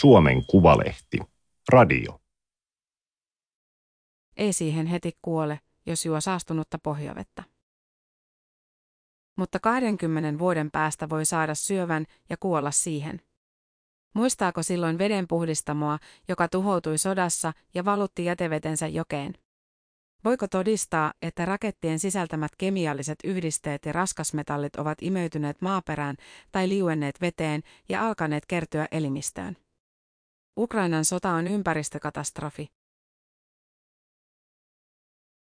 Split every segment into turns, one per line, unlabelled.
Suomen Kuvalehti. Radio.
Ei siihen heti kuole, jos juo saastunutta pohjavettä. Mutta 20 vuoden päästä voi saada syövän ja kuolla siihen. Muistaako silloin vedenpuhdistamoa, joka tuhoutui sodassa ja valutti jätevetensä jokeen? Voiko todistaa, että rakettien sisältämät kemialliset yhdisteet ja raskasmetallit ovat imeytyneet maaperään tai liuenneet veteen ja alkaneet kertyä elimistöön? Ukrainan sota on ympäristökatastrofi.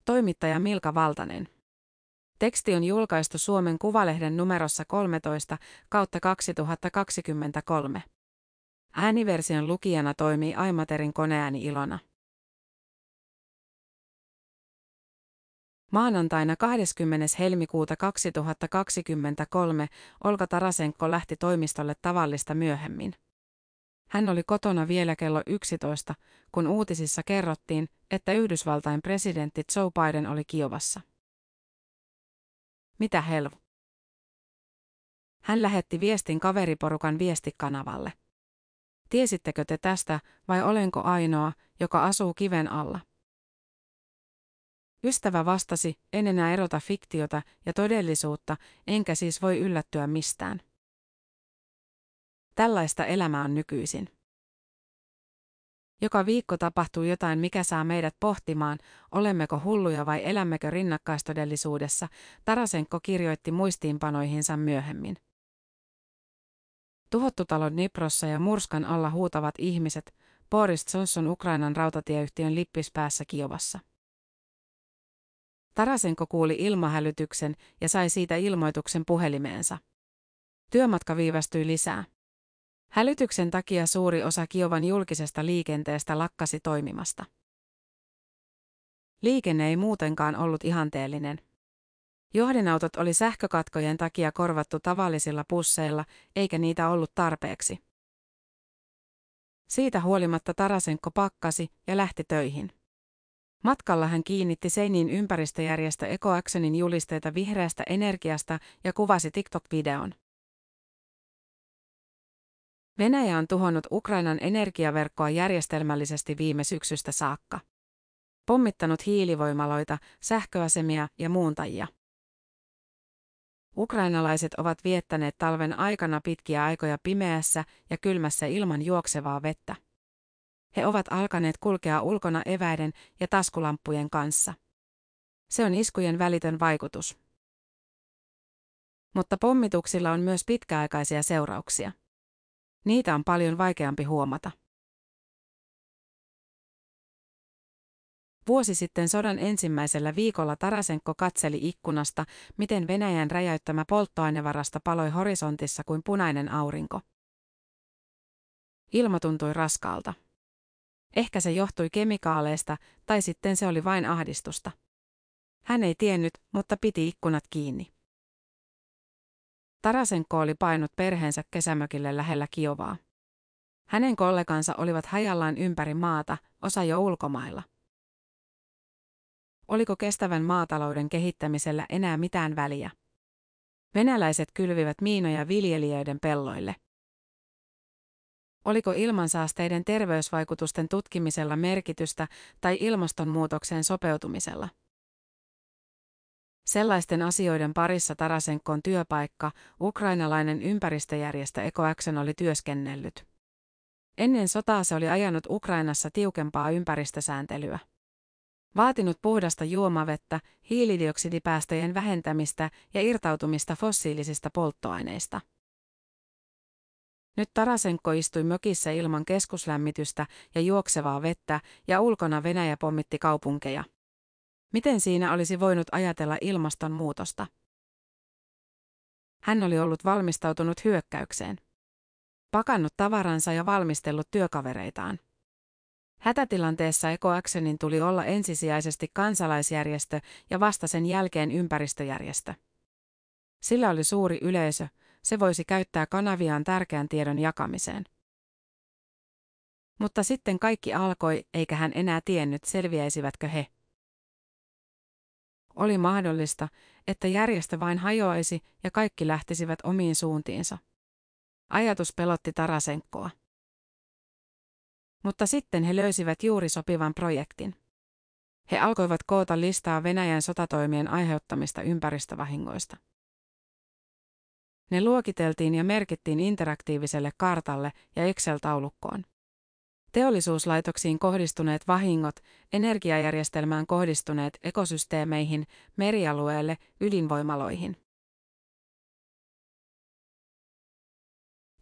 Toimittaja Milka Valtanen. Teksti on julkaistu Suomen Kuvalehden numerossa 13 kautta 2023. Ääniversion lukijana toimii Aimaterin koneääni Ilona. Maanantaina 20. helmikuuta 2023 Olga Tarasenko lähti toimistolle tavallista myöhemmin. Hän oli kotona vielä kello 11, kun uutisissa kerrottiin, että Yhdysvaltain presidentti Joe Biden oli Kiovassa. Mitä helvu? Hän lähetti viestin kaveriporukan viestikanavalle. Tiesittekö te tästä vai olenko ainoa, joka asuu kiven alla? Ystävä vastasi, en enää erota fiktiota ja todellisuutta, enkä siis voi yllättyä mistään. Tällaista elämää on nykyisin. Joka viikko tapahtuu jotain, mikä saa meidät pohtimaan, olemmeko hulluja vai elämmekö rinnakkaistodellisuudessa, Tarasenko kirjoitti muistiinpanoihinsa myöhemmin. Tuhottu talon Niprossa ja murskan alla huutavat ihmiset, Boris Johnson Ukrainan rautatieyhtiön lippispäässä Kiovassa. Tarasenko kuuli ilmahälytyksen ja sai siitä ilmoituksen puhelimeensa. Työmatka viivästyi lisää. Hälytyksen takia suuri osa Kiovan julkisesta liikenteestä lakkasi toimimasta. Liikenne ei muutenkaan ollut ihanteellinen. Johdenautot oli sähkökatkojen takia korvattu tavallisilla pusseilla, eikä niitä ollut tarpeeksi. Siitä huolimatta Tarasenko pakkasi ja lähti töihin. Matkalla hän kiinnitti seiniin ympäristöjärjestö EcoActionin julisteita vihreästä energiasta ja kuvasi TikTok-videon. Venäjä on tuhonnut Ukrainan energiaverkkoa järjestelmällisesti viime syksystä saakka. Pommittanut hiilivoimaloita, sähköasemia ja muuntajia. Ukrainalaiset ovat viettäneet talven aikana pitkiä aikoja pimeässä ja kylmässä ilman juoksevaa vettä. He ovat alkaneet kulkea ulkona eväiden ja taskulamppujen kanssa. Se on iskujen välitön vaikutus. Mutta pommituksilla on myös pitkäaikaisia seurauksia. Niitä on paljon vaikeampi huomata. Vuosi sitten sodan ensimmäisellä viikolla Tarasenko katseli ikkunasta, miten Venäjän räjäyttämä polttoainevarasta paloi horisontissa kuin punainen aurinko. Ilma tuntui raskaalta. Ehkä se johtui kemikaaleista, tai sitten se oli vain ahdistusta. Hän ei tiennyt, mutta piti ikkunat kiinni. Tarasenko oli painut perheensä kesämökille lähellä Kiovaa. Hänen kollegansa olivat hajallaan ympäri maata, osa jo ulkomailla. Oliko kestävän maatalouden kehittämisellä enää mitään väliä? Venäläiset kylvivät miinoja viljelijöiden pelloille. Oliko ilmansaasteiden terveysvaikutusten tutkimisella merkitystä tai ilmastonmuutokseen sopeutumisella? Sellaisten asioiden parissa Tarasenkon työpaikka, ukrainalainen ympäristöjärjestö EcoAction oli työskennellyt. Ennen sotaa se oli ajanut Ukrainassa tiukempaa ympäristösääntelyä. Vaatinut puhdasta juomavettä, hiilidioksidipäästöjen vähentämistä ja irtautumista fossiilisista polttoaineista. Nyt Tarasenko istui mökissä ilman keskuslämmitystä ja juoksevaa vettä ja ulkona Venäjä pommitti kaupunkeja. Miten siinä olisi voinut ajatella ilmastonmuutosta? Hän oli ollut valmistautunut hyökkäykseen. Pakannut tavaransa ja valmistellut työkavereitaan. Hätätilanteessa EcoActionin tuli olla ensisijaisesti kansalaisjärjestö ja vasta sen jälkeen ympäristöjärjestö. Sillä oli suuri yleisö, se voisi käyttää kanaviaan tärkeän tiedon jakamiseen. Mutta sitten kaikki alkoi, eikä hän enää tiennyt, selviäisivätkö he. Oli mahdollista, että järjestö vain hajoaisi ja kaikki lähtisivät omiin suuntiinsa. Ajatus pelotti Tarasenkoa. Mutta sitten he löysivät juuri sopivan projektin. He alkoivat koota listaa Venäjän sotatoimien aiheuttamista ympäristövahingoista. Ne luokiteltiin ja merkittiin interaktiiviselle kartalle ja Excel-taulukkoon. Teollisuuslaitoksiin kohdistuneet vahingot, energiajärjestelmään kohdistuneet ekosysteemeihin, merialueelle, ydinvoimaloihin.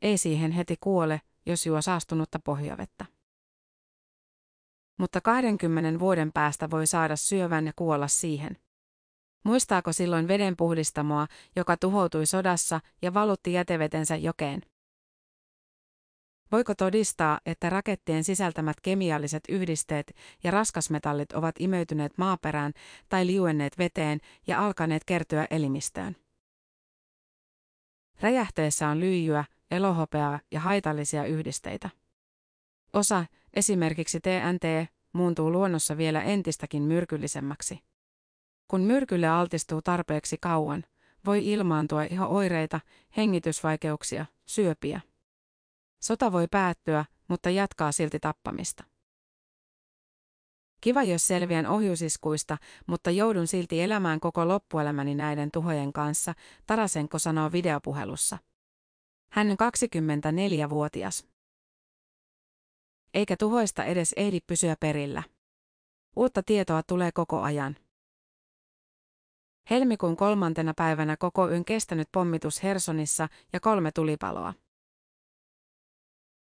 Ei siihen heti kuole, jos juo saastunutta pohjavettä. Mutta 20 vuoden päästä voi saada syövän ja kuolla siihen. Muistaako silloin vedenpuhdistamoa, joka tuhoutui sodassa ja valutti jätevetensä jokeen? Voiko todistaa, että rakettien sisältämät kemialliset yhdisteet ja raskasmetallit ovat imeytyneet maaperään tai liuenneet veteen ja alkaneet kertyä elimistöön? Räjähteessä on lyijyä, elohopeaa ja haitallisia yhdisteitä. Osa, esimerkiksi TNT, muuntuu luonnossa vielä entistäkin myrkyllisemmäksi. Kun myrkylle altistuu tarpeeksi kauan, voi ilmaantua ihan oireita, hengitysvaikeuksia, syöpiä. Sota voi päättyä, mutta jatkaa silti tappamista. Kiva, jos selviän ohjusiskuista, mutta joudun silti elämään koko loppuelämäni näiden tuhojen kanssa, Tarasenko sanoo videopuhelussa. Hän on 24-vuotias. Eikä tuhoista edes ehdi pysyä perillä. Uutta tietoa tulee koko ajan. Helmikuun kolmantena päivänä koko yön kestänyt pommitus Hersonissa ja kolme tulipaloa.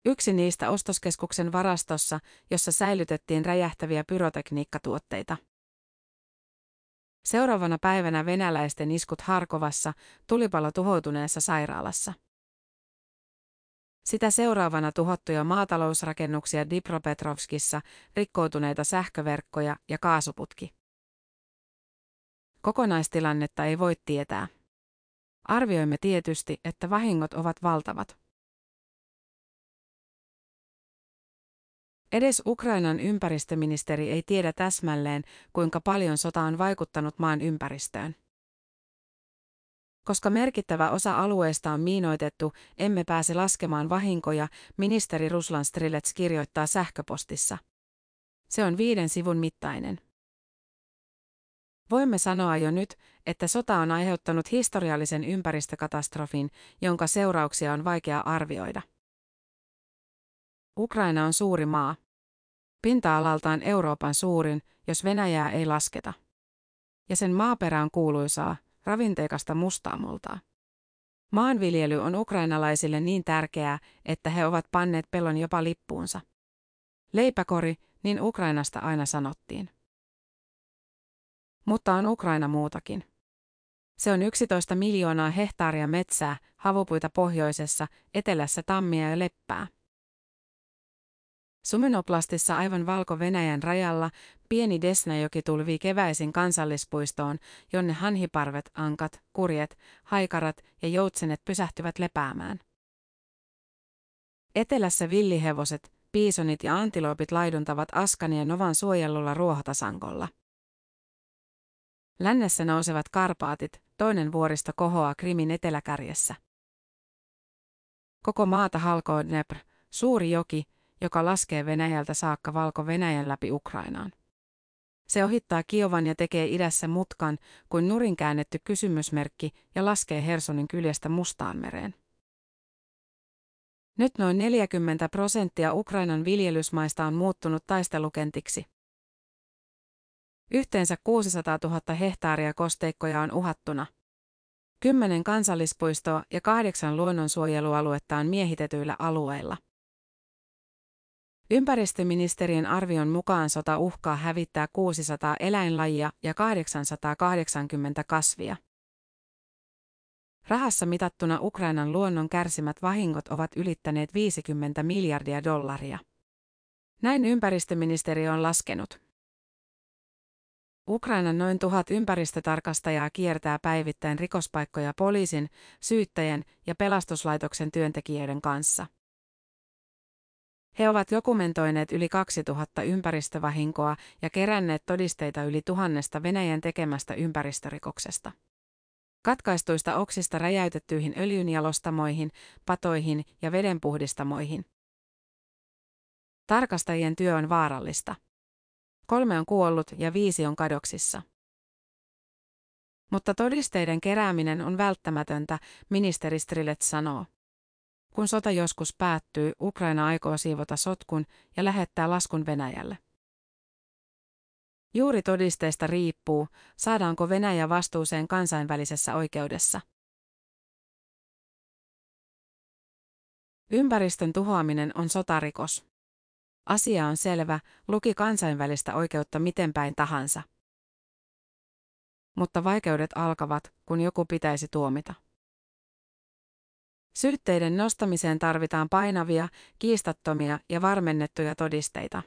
Yksi niistä ostoskeskuksen varastossa, jossa säilytettiin räjähtäviä pyrotekniikkatuotteita. Seuraavana päivänä venäläisten iskut Harkovassa, tulipalo tuhoutuneessa sairaalassa. Sitä seuraavana tuhottuja maatalousrakennuksia Dipropetrovskissa, rikkoutuneita sähköverkkoja ja kaasuputki. Kokonaistilannetta ei voi tietää. Arvioimme tietysti, että vahingot ovat valtavat. Edes Ukrainan ympäristöministeri ei tiedä täsmälleen, kuinka paljon sota on vaikuttanut maan ympäristöön. Koska merkittävä osa alueesta on miinoitettu, emme pääse laskemaan vahinkoja, ministeri Ruslan Strilets kirjoittaa sähköpostissa. Se on viiden sivun mittainen. Voimme sanoa jo nyt, että sota on aiheuttanut historiallisen ympäristökatastrofin, jonka seurauksia on vaikea arvioida. Ukraina on suuri maa. Pinta-alaltaan Euroopan suurin, jos Venäjää ei lasketa. Ja sen maaperä on kuuluisaa, ravinteikasta mustaa multaa. Maanviljely on ukrainalaisille niin tärkeää, että he ovat panneet pellon jopa lippuunsa. Leipäkori, niin Ukrainasta aina sanottiin. Mutta on Ukraina muutakin. Se on 11 miljoonaa hehtaaria metsää, havupuita pohjoisessa, etelässä tammia ja leppää. Sumenoplastissa aivan Valko-Venäjän rajalla pieni Desnajoki tulvii keväisin kansallispuistoon, jonne hanhiparvet, ankat, kurjet, haikarat ja joutsenet pysähtyvät lepäämään. Etelässä villihevoset, piisonit ja antiloopit laiduntavat Askanien Novan suojellulla ruohotasankolla. Lännessä nousevat Karpaatit, toinen vuoristo kohoaa Krimin eteläkärjessä. Koko maata halkoo Dnepr, suuri joki, joka laskee Venäjältä saakka Valko-Venäjän läpi Ukrainaan. Se ohittaa Kiovan ja tekee idässä mutkan kuin nurin käännetty kysymysmerkki ja laskee Hersonin kyljestä Mustaan mereen. Nyt noin 40 prosenttia Ukrainan viljelysmaista on muuttunut taistelukentiksi. Yhteensä 600 000 hehtaaria kosteikkoja on uhattuna. Kymmenen kansallispuistoa ja kahdeksan luonnonsuojelualuetta on miehitetyillä alueilla. Ympäristöministeriön arvion mukaan sota uhkaa hävittää 600 eläinlajia ja 880 kasvia. Rahassa mitattuna Ukrainan luonnon kärsimät vahingot ovat ylittäneet 50 miljardia dollaria. Näin ympäristöministeriö on laskenut. Ukrainan noin tuhat ympäristötarkastajaa kiertää päivittäin rikospaikkoja poliisin, syyttäjän ja pelastuslaitoksen työntekijöiden kanssa. He ovat dokumentoineet yli 2000 ympäristövahinkoa ja keränneet todisteita yli tuhannesta Venäjän tekemästä ympäristörikoksesta. Katkaistuista oksista räjäytettyihin öljynjalostamoihin, patoihin ja vedenpuhdistamoihin. Tarkastajien työ on vaarallista. Kolme on kuollut ja viisi on kadoksissa. Mutta todisteiden kerääminen on välttämätöntä, ministeri Strilet sanoo. Kun sota joskus päättyy, Ukraina aikoo siivota sotkun ja lähettää laskun Venäjälle. Juuri todisteista riippuu, saadaanko Venäjä vastuuseen kansainvälisessä oikeudessa. Ympäristön tuhoaminen on sotarikos. Asia on selvä, luki kansainvälistä oikeutta miten päin tahansa. Mutta vaikeudet alkavat, kun joku pitäisi tuomita. Syytteiden nostamiseen tarvitaan painavia, kiistattomia ja varmennettuja todisteita.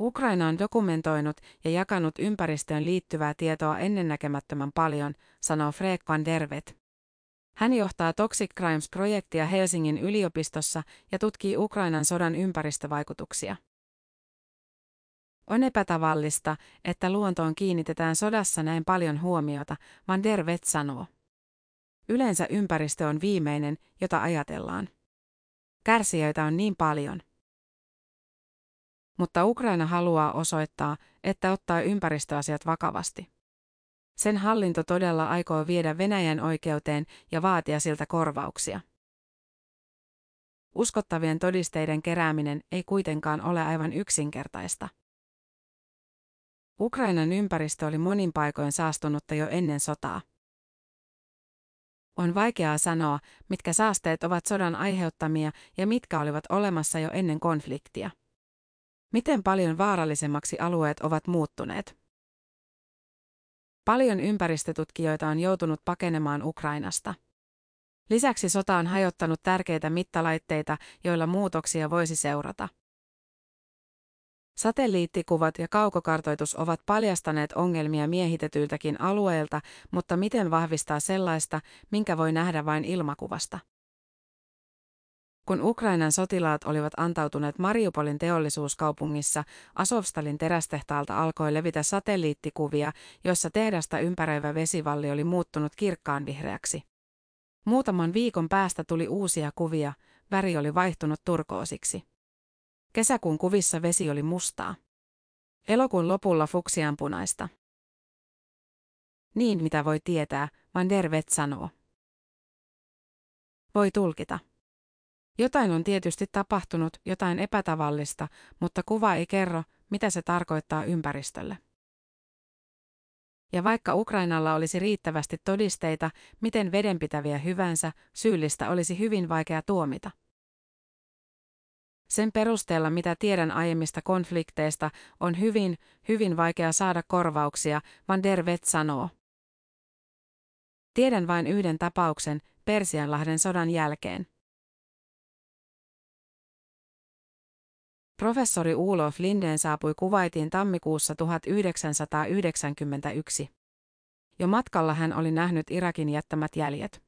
Ukraina on dokumentoinut ja jakanut ympäristöön liittyvää tietoa ennennäkemättömän paljon, sanoo Freek van Dervet. Hän johtaa Toxic Crimes-projektia Helsingin yliopistossa ja tutkii Ukrainan sodan ympäristövaikutuksia. On epätavallista, että luontoon kiinnitetään sodassa näin paljon huomiota, Van der Vet sanoo. Yleensä ympäristö on viimeinen, jota ajatellaan. Kärsijöitä on niin paljon. Mutta Ukraina haluaa osoittaa, että ottaa ympäristöasiat vakavasti. Sen hallinto todella aikoo viedä Venäjän oikeuteen ja vaatia siltä korvauksia. Uskottavien todisteiden kerääminen ei kuitenkaan ole aivan yksinkertaista. Ukrainan ympäristö oli monin paikoin saastunutta jo ennen sotaa. On vaikeaa sanoa, mitkä saasteet ovat sodan aiheuttamia ja mitkä olivat olemassa jo ennen konfliktia. Miten paljon vaarallisemmaksi alueet ovat muuttuneet? Paljon ympäristötutkijoita on joutunut pakenemaan Ukrainasta. Lisäksi sota on hajottanut tärkeitä mittalaitteita, joilla muutoksia voisi seurata. Satelliittikuvat ja kaukokartoitus ovat paljastaneet ongelmia miehitetyiltäkin alueilta, mutta miten vahvistaa sellaista, minkä voi nähdä vain ilmakuvasta? Kun Ukrainan sotilaat olivat antautuneet Mariupolin teollisuuskaupungissa, Asovstalin terästehtaalta alkoi levitä satelliittikuvia, joissa tehdasta ympäröivä vesivalli oli muuttunut kirkkaan vihreäksi. Muutaman viikon päästä tuli uusia kuvia, väri oli vaihtunut turkoosiksi. Kesäkuun kuvissa vesi oli mustaa. Elokuun lopulla fuksianpunaista. Niin mitä voi tietää, Van der Vet sanoo. Voi tulkita. Jotain on tietysti tapahtunut, jotain epätavallista, mutta kuva ei kerro, mitä se tarkoittaa ympäristölle. Ja vaikka Ukrainalla olisi riittävästi todisteita, miten vedenpitäviä hyvänsä, syyllistä olisi hyvin vaikea tuomita. Sen perusteella, mitä tiedän aiemmista konflikteista, on hyvin, hyvin vaikea saada korvauksia, Van der Vet sanoo. Tiedän vain yhden tapauksen, Persianlahden sodan jälkeen. Professori Ulof Linden saapui Kuvaitiin tammikuussa 1991. Jo matkalla hän oli nähnyt Irakin jättämät jäljet.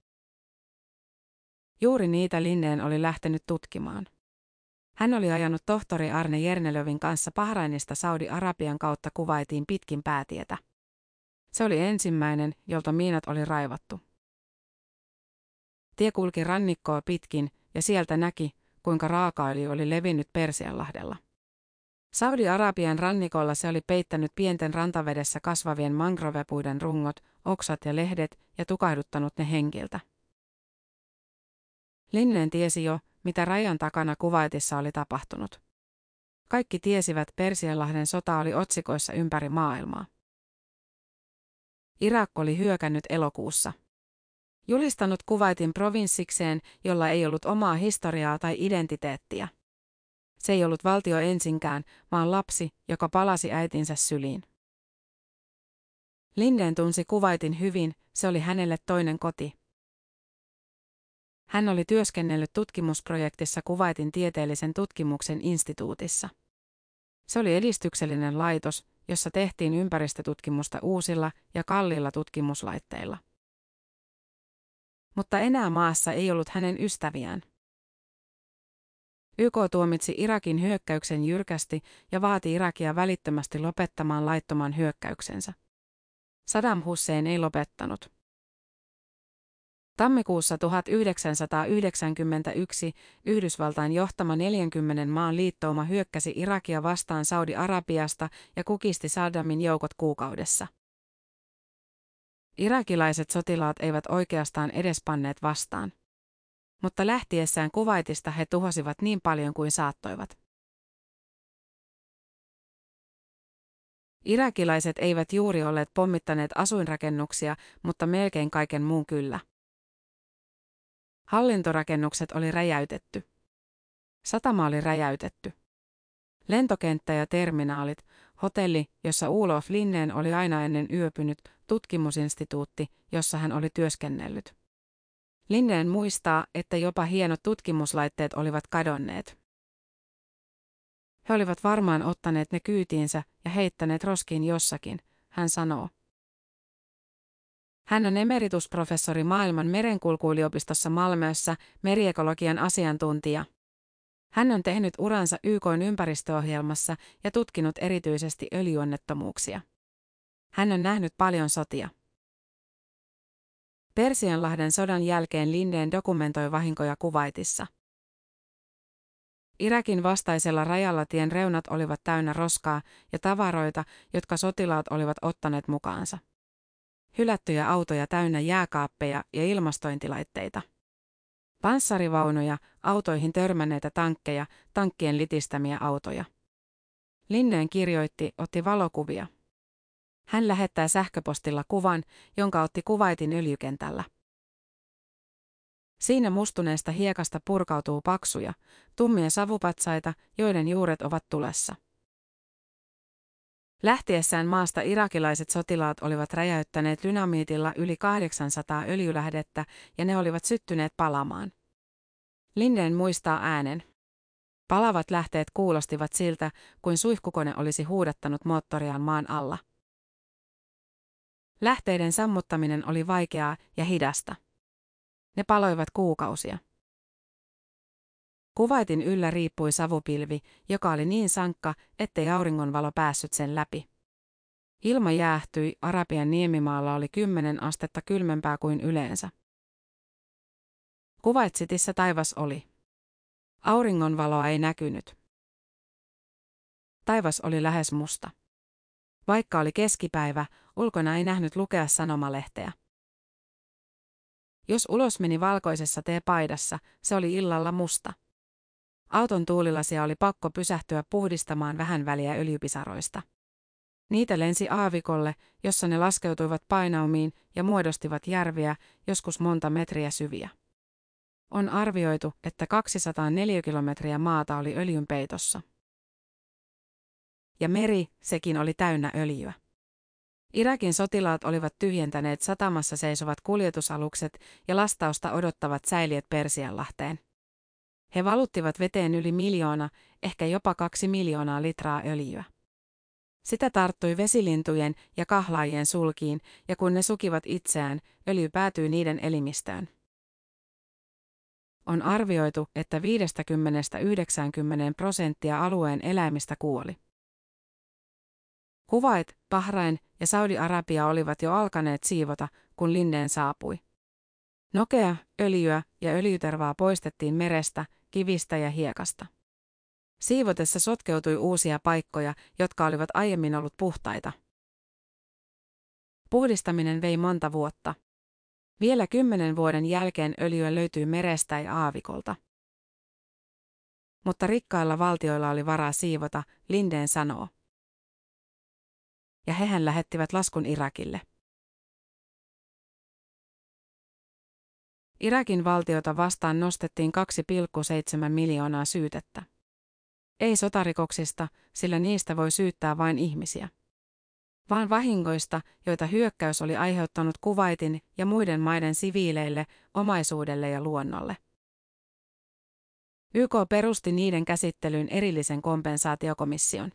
Juuri niitä Linden oli lähtenyt tutkimaan. Hän oli ajanut tohtori Arne Jernelövin kanssa Bahrainista Saudi-Arabian kautta Kuvaitiin pitkin päätietä. Se oli ensimmäinen, jolta miinat oli raivattu. Tie kulki rannikkoa pitkin ja sieltä näki, kuinka raakaöljy oli levinnyt Persianlahdella. Saudi-Arabian rannikolla se oli peittänyt pienten rantavedessä kasvavien mangrovepuiden rungot, oksat ja lehdet ja tukahduttanut ne henkiltä. Linnen tiesi jo, mitä rajan takana kuvaitissa oli tapahtunut. Kaikki tiesivät, Persianlahden sota oli otsikoissa ympäri maailmaa. Irak oli hyökännyt elokuussa. Julistanut Kuvaitin provinssikseen, jolla ei ollut omaa historiaa tai identiteettiä. Se ei ollut valtio ensinkään, vaan lapsi, joka palasi äitinsä syliin. Linden tunsi Kuvaitin hyvin, se oli hänelle toinen koti. Hän oli työskennellyt tutkimusprojektissa Kuvaitin tieteellisen tutkimuksen instituutissa. Se oli edistyksellinen laitos, jossa tehtiin ympäristötutkimusta uusilla ja kalliilla tutkimuslaitteilla mutta enää maassa ei ollut hänen ystäviään. YK tuomitsi Irakin hyökkäyksen jyrkästi ja vaati Irakia välittömästi lopettamaan laittoman hyökkäyksensä. Saddam Hussein ei lopettanut. Tammikuussa 1991 Yhdysvaltain johtama 40 maan liittouma hyökkäsi Irakia vastaan Saudi-Arabiasta ja kukisti Saddamin joukot kuukaudessa. Irakilaiset sotilaat eivät oikeastaan edes panneet vastaan. Mutta lähtiessään Kuvaitista he tuhosivat niin paljon kuin saattoivat. Irakilaiset eivät juuri olleet pommittaneet asuinrakennuksia, mutta melkein kaiken muun kyllä. Hallintorakennukset oli räjäytetty. Satama oli räjäytetty. Lentokenttä ja terminaalit, hotelli, jossa Ulof Linneen oli aina ennen yöpynyt, tutkimusinstituutti, jossa hän oli työskennellyt. Linneen muistaa, että jopa hienot tutkimuslaitteet olivat kadonneet. He olivat varmaan ottaneet ne kyytiinsä ja heittäneet roskiin jossakin, hän sanoo. Hän on emeritusprofessori maailman merenkulkuyliopistossa Malmössä, meriekologian asiantuntija. Hän on tehnyt uransa YK ympäristöohjelmassa ja tutkinut erityisesti öljyonnettomuuksia. Hän on nähnyt paljon sotia. Persianlahden sodan jälkeen Lindeen dokumentoi vahinkoja Kuvaitissa. Irakin vastaisella rajalla tien reunat olivat täynnä roskaa ja tavaroita, jotka sotilaat olivat ottaneet mukaansa. Hylättyjä autoja täynnä jääkaappeja ja ilmastointilaitteita. Panssarivaunuja, autoihin törmänneitä tankkeja, tankkien litistämiä autoja. Linneen kirjoitti, otti valokuvia. Hän lähettää sähköpostilla kuvan, jonka otti kuvaitin öljykentällä. Siinä mustuneesta hiekasta purkautuu paksuja, tummia savupatsaita, joiden juuret ovat tulessa. Lähtiessään maasta irakilaiset sotilaat olivat räjäyttäneet dynamiitilla yli 800 öljylähdettä ja ne olivat syttyneet palamaan. Linden muistaa äänen. Palavat lähteet kuulostivat siltä, kuin suihkukone olisi huudattanut moottoriaan maan alla. Lähteiden sammuttaminen oli vaikeaa ja hidasta. Ne paloivat kuukausia. Kuvaitin yllä riippui savupilvi, joka oli niin sankka, ettei auringonvalo päässyt sen läpi. Ilma jäähtyi, Arabian niemimaalla oli kymmenen astetta kylmempää kuin yleensä. Kuvaitsitissä taivas oli. Auringonvaloa ei näkynyt. Taivas oli lähes musta. Vaikka oli keskipäivä, ulkona ei nähnyt lukea sanomalehteä. Jos ulos meni valkoisessa teepaidassa, se oli illalla musta. Auton tuulilasia oli pakko pysähtyä puhdistamaan vähän väliä öljypisaroista. Niitä lensi aavikolle, jossa ne laskeutuivat painaumiin ja muodostivat järviä, joskus monta metriä syviä. On arvioitu, että 204 kilometriä maata oli öljyn peitossa. Ja meri, sekin oli täynnä öljyä. Irakin sotilaat olivat tyhjentäneet satamassa seisovat kuljetusalukset ja lastausta odottavat säiliöt Persianlahteen. He valuttivat veteen yli miljoona, ehkä jopa kaksi miljoonaa litraa öljyä. Sitä tarttui vesilintujen ja kahlaajien sulkiin, ja kun ne sukivat itseään, öljy päätyi niiden elimistöön. On arvioitu, että 50-90 prosenttia alueen eläimistä kuoli. Kuvait, Bahrain ja Saudi-Arabia olivat jo alkaneet siivota, kun Linneen saapui. Nokea, öljyä ja öljytervaa poistettiin merestä, kivistä ja hiekasta. Siivotessa sotkeutui uusia paikkoja, jotka olivat aiemmin ollut puhtaita. Puhdistaminen vei monta vuotta. Vielä kymmenen vuoden jälkeen öljyä löytyy merestä ja aavikolta. Mutta rikkailla valtioilla oli varaa siivota, Lindeen sanoo. Ja hehän lähettivät laskun Irakille. Irakin valtiota vastaan nostettiin 2,7 miljoonaa syytettä. Ei sotarikoksista, sillä niistä voi syyttää vain ihmisiä. Vaan vahingoista, joita hyökkäys oli aiheuttanut Kuvaitin ja muiden maiden siviileille, omaisuudelle ja luonnolle. YK perusti niiden käsittelyyn erillisen kompensaatiokomission.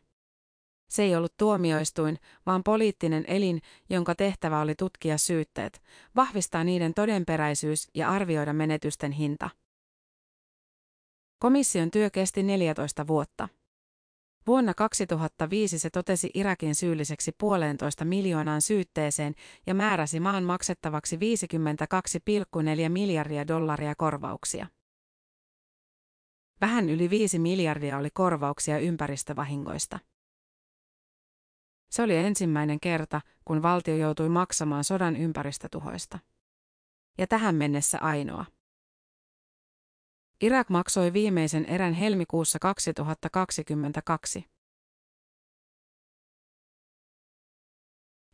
Se ei ollut tuomioistuin, vaan poliittinen elin, jonka tehtävä oli tutkia syytteet, vahvistaa niiden todenperäisyys ja arvioida menetysten hinta. Komission työ kesti 14 vuotta. Vuonna 2005 se totesi Irakin syylliseksi puolentoista miljoonaan syytteeseen ja määräsi maan maksettavaksi 52,4 miljardia dollaria korvauksia. Vähän yli 5 miljardia oli korvauksia ympäristövahingoista. Se oli ensimmäinen kerta, kun valtio joutui maksamaan sodan ympäristötuhoista. Ja tähän mennessä ainoa. Irak maksoi viimeisen erän helmikuussa 2022.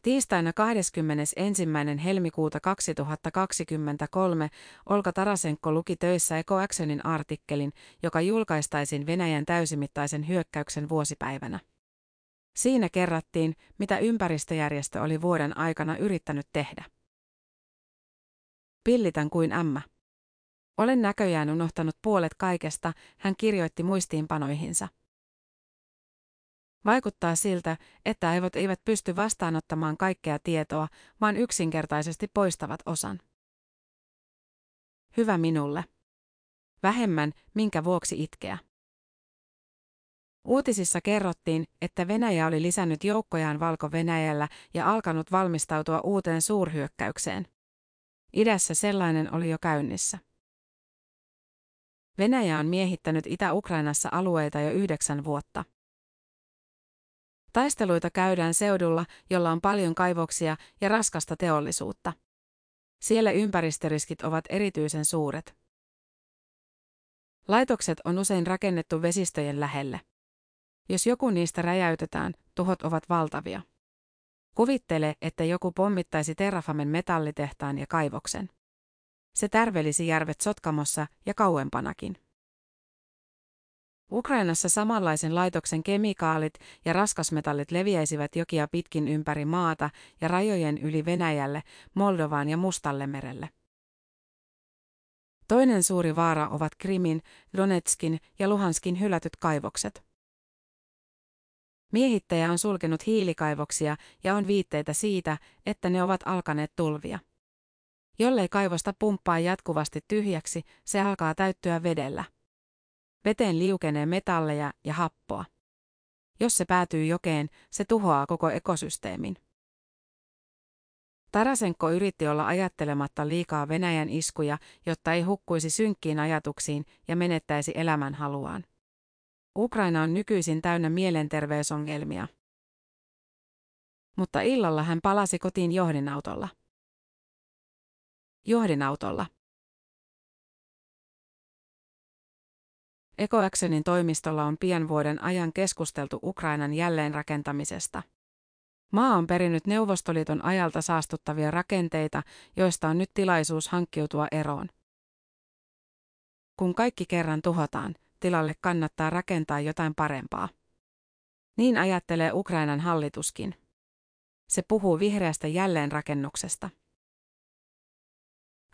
Tiistaina 21. helmikuuta 2023 Olka Tarasenko luki töissä Eko Actionin artikkelin, joka julkaistaisiin Venäjän täysimittaisen hyökkäyksen vuosipäivänä. Siinä kerrattiin, mitä ympäristöjärjestö oli vuoden aikana yrittänyt tehdä. Pillitän kuin ämmä. Olen näköjään unohtanut puolet kaikesta, hän kirjoitti muistiinpanoihinsa. Vaikuttaa siltä, että aivot eivät pysty vastaanottamaan kaikkea tietoa, vaan yksinkertaisesti poistavat osan. Hyvä minulle. Vähemmän, minkä vuoksi itkeä. Uutisissa kerrottiin, että Venäjä oli lisännyt joukkojaan Valko-Venäjällä ja alkanut valmistautua uuteen suurhyökkäykseen. Idässä sellainen oli jo käynnissä. Venäjä on miehittänyt Itä-Ukrainassa alueita jo yhdeksän vuotta. Taisteluita käydään seudulla, jolla on paljon kaivoksia ja raskasta teollisuutta. Siellä ympäristöriskit ovat erityisen suuret. Laitokset on usein rakennettu vesistöjen lähelle. Jos joku niistä räjäytetään, tuhot ovat valtavia. Kuvittele, että joku pommittaisi Terrafamen metallitehtaan ja kaivoksen. Se tärvelisi järvet Sotkamossa ja kauempanakin. Ukrainassa samanlaisen laitoksen kemikaalit ja raskasmetallit leviäisivät jokia pitkin ympäri maata ja rajojen yli Venäjälle, Moldovaan ja Mustalle merelle. Toinen suuri vaara ovat Krimin, Donetskin ja Luhanskin hylätyt kaivokset. Miehittäjä on sulkenut hiilikaivoksia ja on viitteitä siitä, että ne ovat alkaneet tulvia. Jollei kaivosta pumppaa jatkuvasti tyhjäksi, se alkaa täyttyä vedellä. Veteen liukenee metalleja ja happoa. Jos se päätyy jokeen, se tuhoaa koko ekosysteemin. Tarasenko yritti olla ajattelematta liikaa Venäjän iskuja, jotta ei hukkuisi synkkiin ajatuksiin ja menettäisi elämän haluaan. Ukraina on nykyisin täynnä mielenterveysongelmia. Mutta illalla hän palasi kotiin johdinautolla. Johdinautolla. EcoActionin toimistolla on pian vuoden ajan keskusteltu Ukrainan jälleenrakentamisesta. Maa on perinnyt Neuvostoliiton ajalta saastuttavia rakenteita, joista on nyt tilaisuus hankkiutua eroon. Kun kaikki kerran tuhotaan, tilalle kannattaa rakentaa jotain parempaa. Niin ajattelee Ukrainan hallituskin. Se puhuu vihreästä jälleenrakennuksesta.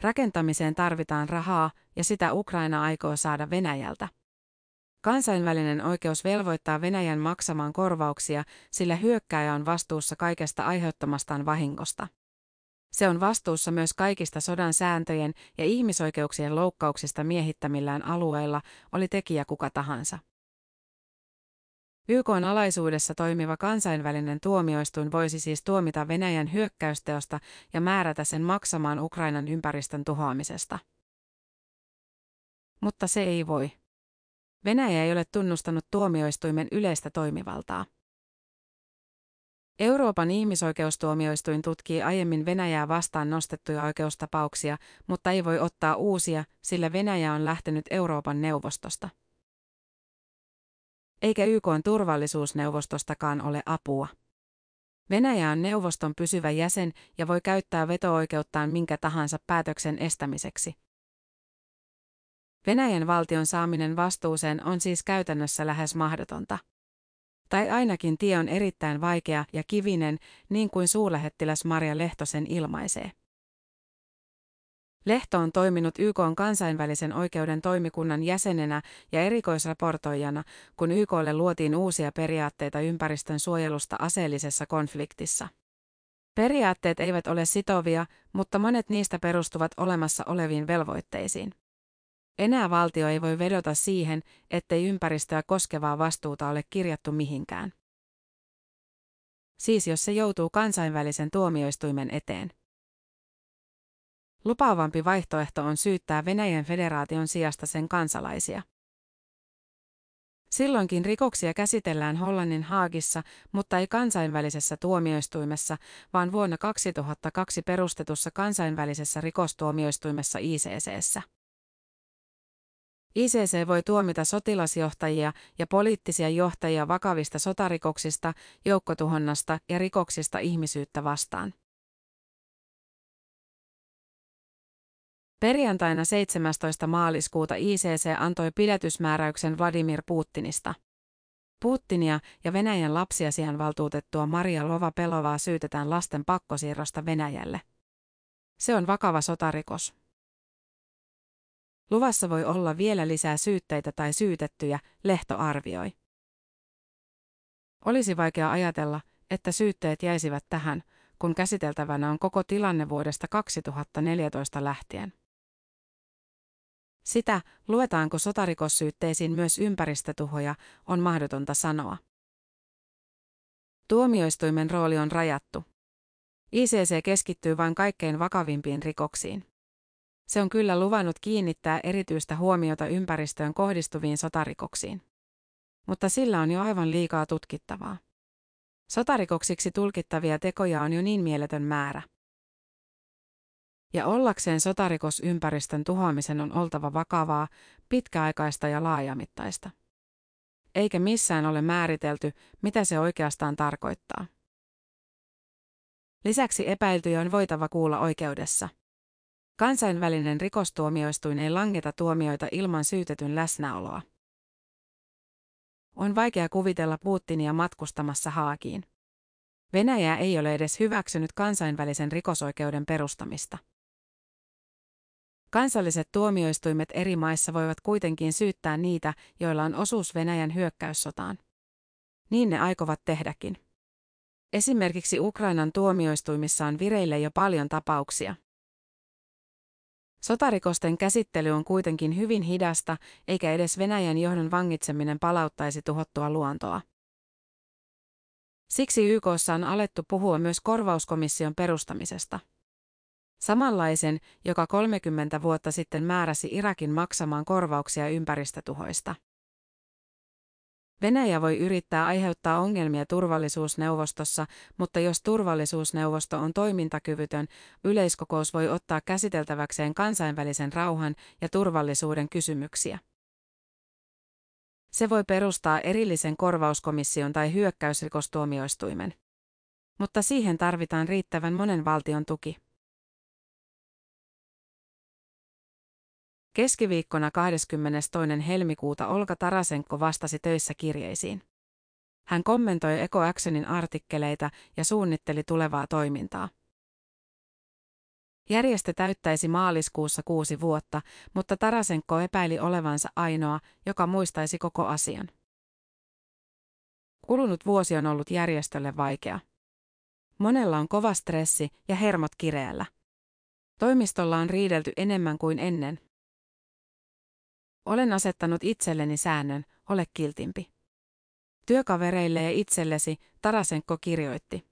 Rakentamiseen tarvitaan rahaa ja sitä Ukraina aikoo saada Venäjältä. Kansainvälinen oikeus velvoittaa Venäjän maksamaan korvauksia, sillä hyökkääjä on vastuussa kaikesta aiheuttamastaan vahingosta. Se on vastuussa myös kaikista sodan sääntöjen ja ihmisoikeuksien loukkauksista miehittämillään alueilla, oli tekijä kuka tahansa. YK alaisuudessa toimiva kansainvälinen tuomioistuin voisi siis tuomita Venäjän hyökkäysteosta ja määrätä sen maksamaan Ukrainan ympäristön tuhoamisesta. Mutta se ei voi. Venäjä ei ole tunnustanut tuomioistuimen yleistä toimivaltaa. Euroopan ihmisoikeustuomioistuin tutkii aiemmin Venäjää vastaan nostettuja oikeustapauksia, mutta ei voi ottaa uusia, sillä Venäjä on lähtenyt Euroopan neuvostosta. Eikä YK turvallisuusneuvostostakaan ole apua. Venäjä on neuvoston pysyvä jäsen ja voi käyttää veto-oikeuttaan minkä tahansa päätöksen estämiseksi. Venäjän valtion saaminen vastuuseen on siis käytännössä lähes mahdotonta. Tai ainakin tie on erittäin vaikea ja kivinen, niin kuin suurlähettiläs Maria Lehtosen ilmaisee. Lehto on toiminut YK kansainvälisen oikeuden toimikunnan jäsenenä ja erikoisraportoijana, kun YKlle luotiin uusia periaatteita ympäristön suojelusta aseellisessa konfliktissa. Periaatteet eivät ole sitovia, mutta monet niistä perustuvat olemassa oleviin velvoitteisiin. Enää valtio ei voi vedota siihen, ettei ympäristöä koskevaa vastuuta ole kirjattu mihinkään. Siis jos se joutuu kansainvälisen tuomioistuimen eteen. Lupaavampi vaihtoehto on syyttää Venäjän federaation sijasta sen kansalaisia. Silloinkin rikoksia käsitellään Hollannin Haagissa, mutta ei kansainvälisessä tuomioistuimessa, vaan vuonna 2002 perustetussa kansainvälisessä rikostuomioistuimessa ICCssä. ICC voi tuomita sotilasjohtajia ja poliittisia johtajia vakavista sotarikoksista, joukkotuhonnasta ja rikoksista ihmisyyttä vastaan. Perjantaina 17. maaliskuuta ICC antoi pidätysmääräyksen Vladimir Putinista. Putinia ja Venäjän lapsiasianvaltuutettua Maria Lova-Pelovaa syytetään lasten pakkosiirrosta Venäjälle. Se on vakava sotarikos. Luvassa voi olla vielä lisää syytteitä tai syytettyjä, Lehto arvioi. Olisi vaikea ajatella, että syytteet jäisivät tähän, kun käsiteltävänä on koko tilanne vuodesta 2014 lähtien. Sitä, luetaanko sotarikossyytteisiin myös ympäristötuhoja, on mahdotonta sanoa. Tuomioistuimen rooli on rajattu. ICC keskittyy vain kaikkein vakavimpiin rikoksiin. Se on kyllä luvannut kiinnittää erityistä huomiota ympäristöön kohdistuviin sotarikoksiin. Mutta sillä on jo aivan liikaa tutkittavaa. Sotarikoksiksi tulkittavia tekoja on jo niin mieletön määrä. Ja ollakseen sotarikosympäristön tuhoamisen on oltava vakavaa, pitkäaikaista ja laajamittaista. Eikä missään ole määritelty, mitä se oikeastaan tarkoittaa. Lisäksi epäiltyjä on voitava kuulla oikeudessa. Kansainvälinen rikostuomioistuin ei langeta tuomioita ilman syytetyn läsnäoloa. On vaikea kuvitella Putinia matkustamassa Haakiin. Venäjä ei ole edes hyväksynyt kansainvälisen rikosoikeuden perustamista. Kansalliset tuomioistuimet eri maissa voivat kuitenkin syyttää niitä, joilla on osuus Venäjän hyökkäyssotaan. Niin ne aikovat tehdäkin. Esimerkiksi Ukrainan tuomioistuimissa on vireille jo paljon tapauksia. Sotarikosten käsittely on kuitenkin hyvin hidasta, eikä edes Venäjän johdon vangitseminen palauttaisi tuhottua luontoa. Siksi YKssa on alettu puhua myös korvauskomission perustamisesta. Samanlaisen, joka 30 vuotta sitten määräsi Irakin maksamaan korvauksia ympäristötuhoista. Venäjä voi yrittää aiheuttaa ongelmia turvallisuusneuvostossa, mutta jos turvallisuusneuvosto on toimintakyvytön, yleiskokous voi ottaa käsiteltäväkseen kansainvälisen rauhan ja turvallisuuden kysymyksiä. Se voi perustaa erillisen korvauskomission tai hyökkäysrikostuomioistuimen. Mutta siihen tarvitaan riittävän monen valtion tuki. Keskiviikkona 22. helmikuuta Olga Tarasenko vastasi töissä kirjeisiin. Hän kommentoi Eko Actionin artikkeleita ja suunnitteli tulevaa toimintaa. Järjestö täyttäisi maaliskuussa kuusi vuotta, mutta Tarasenko epäili olevansa ainoa, joka muistaisi koko asian. Kulunut vuosi on ollut järjestölle vaikea. Monella on kova stressi ja hermot kireällä. Toimistolla on riidelty enemmän kuin ennen, olen asettanut itselleni säännön, ole kiltimpi. Työkavereille ja itsellesi, Tarasenko kirjoitti.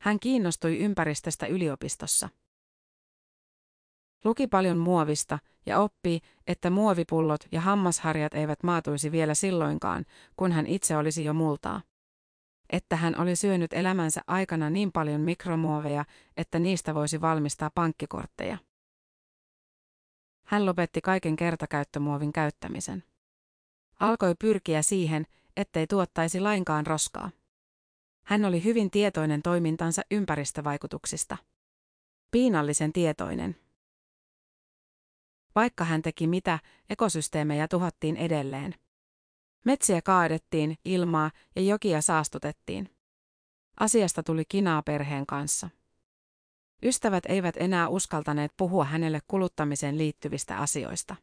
Hän kiinnostui ympäristöstä yliopistossa. Luki paljon muovista ja oppi, että muovipullot ja hammasharjat eivät maatuisi vielä silloinkaan, kun hän itse olisi jo multaa. Että hän oli syönyt elämänsä aikana niin paljon mikromuoveja, että niistä voisi valmistaa pankkikortteja. Hän lopetti kaiken kertakäyttömuovin käyttämisen. Alkoi pyrkiä siihen, ettei tuottaisi lainkaan roskaa. Hän oli hyvin tietoinen toimintansa ympäristövaikutuksista. Piinallisen tietoinen. Vaikka hän teki mitä, ekosysteemejä tuhottiin edelleen. Metsiä kaadettiin, ilmaa ja jokia saastutettiin. Asiasta tuli kinaa perheen kanssa. Ystävät eivät enää uskaltaneet puhua hänelle kuluttamiseen liittyvistä asioista.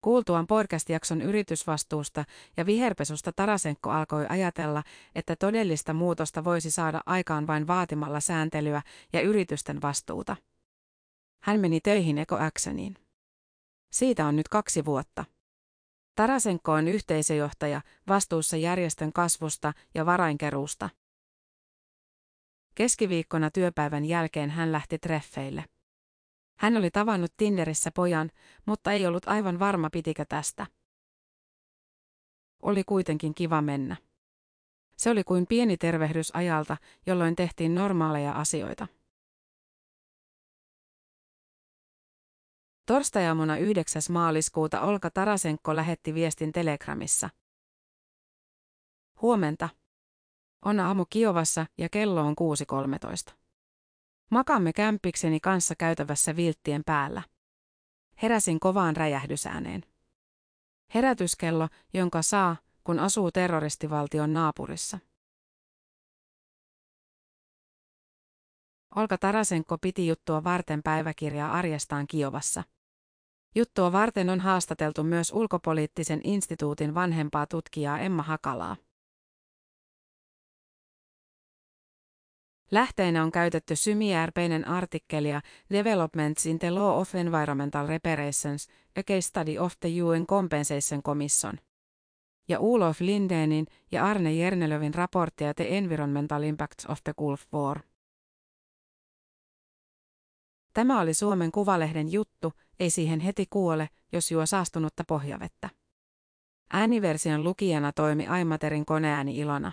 Kuultuaan podcast-jakson yritysvastuusta ja viherpesusta Tarasenko alkoi ajatella, että todellista muutosta voisi saada aikaan vain vaatimalla sääntelyä ja yritysten vastuuta. Hän meni töihin Eko Actioniin. Siitä on nyt kaksi vuotta. Tarasenko on yhteisöjohtaja, vastuussa järjestön kasvusta ja varainkeruusta. Keskiviikkona työpäivän jälkeen hän lähti treffeille. Hän oli tavannut Tinderissä pojan, mutta ei ollut aivan varma pitikö tästä. Oli kuitenkin kiva mennä. Se oli kuin pieni tervehdys ajalta, jolloin tehtiin normaaleja asioita. Torstajaamuna 9. maaliskuuta Olka Tarasenko lähetti viestin Telegramissa. Huomenta. On aamu Kiovassa ja kello on 6.13. Makaamme kämpikseni kanssa käytävässä vilttien päällä. Heräsin kovaan räjähdysääneen. Herätyskello, jonka saa, kun asuu terroristivaltion naapurissa. Olka Tarasenko piti juttua varten päiväkirjaa arjestaan Kiovassa. Juttua varten on haastateltu myös ulkopoliittisen instituutin vanhempaa tutkijaa Emma Hakalaa. Lähteenä on käytetty SYMIRPinen artikkelia Developments in the Law of Environmental Reparations, a Case Study of the UN Compensation Commission ja Ulof Lindenin ja Arne Jernelövin raporttia The Environmental Impacts of the Gulf War. Tämä oli Suomen Kuvalehden juttu, ei siihen heti kuole, jos juo saastunutta pohjavettä. Ääniversion lukijana toimi Aimaterin koneääni Ilona.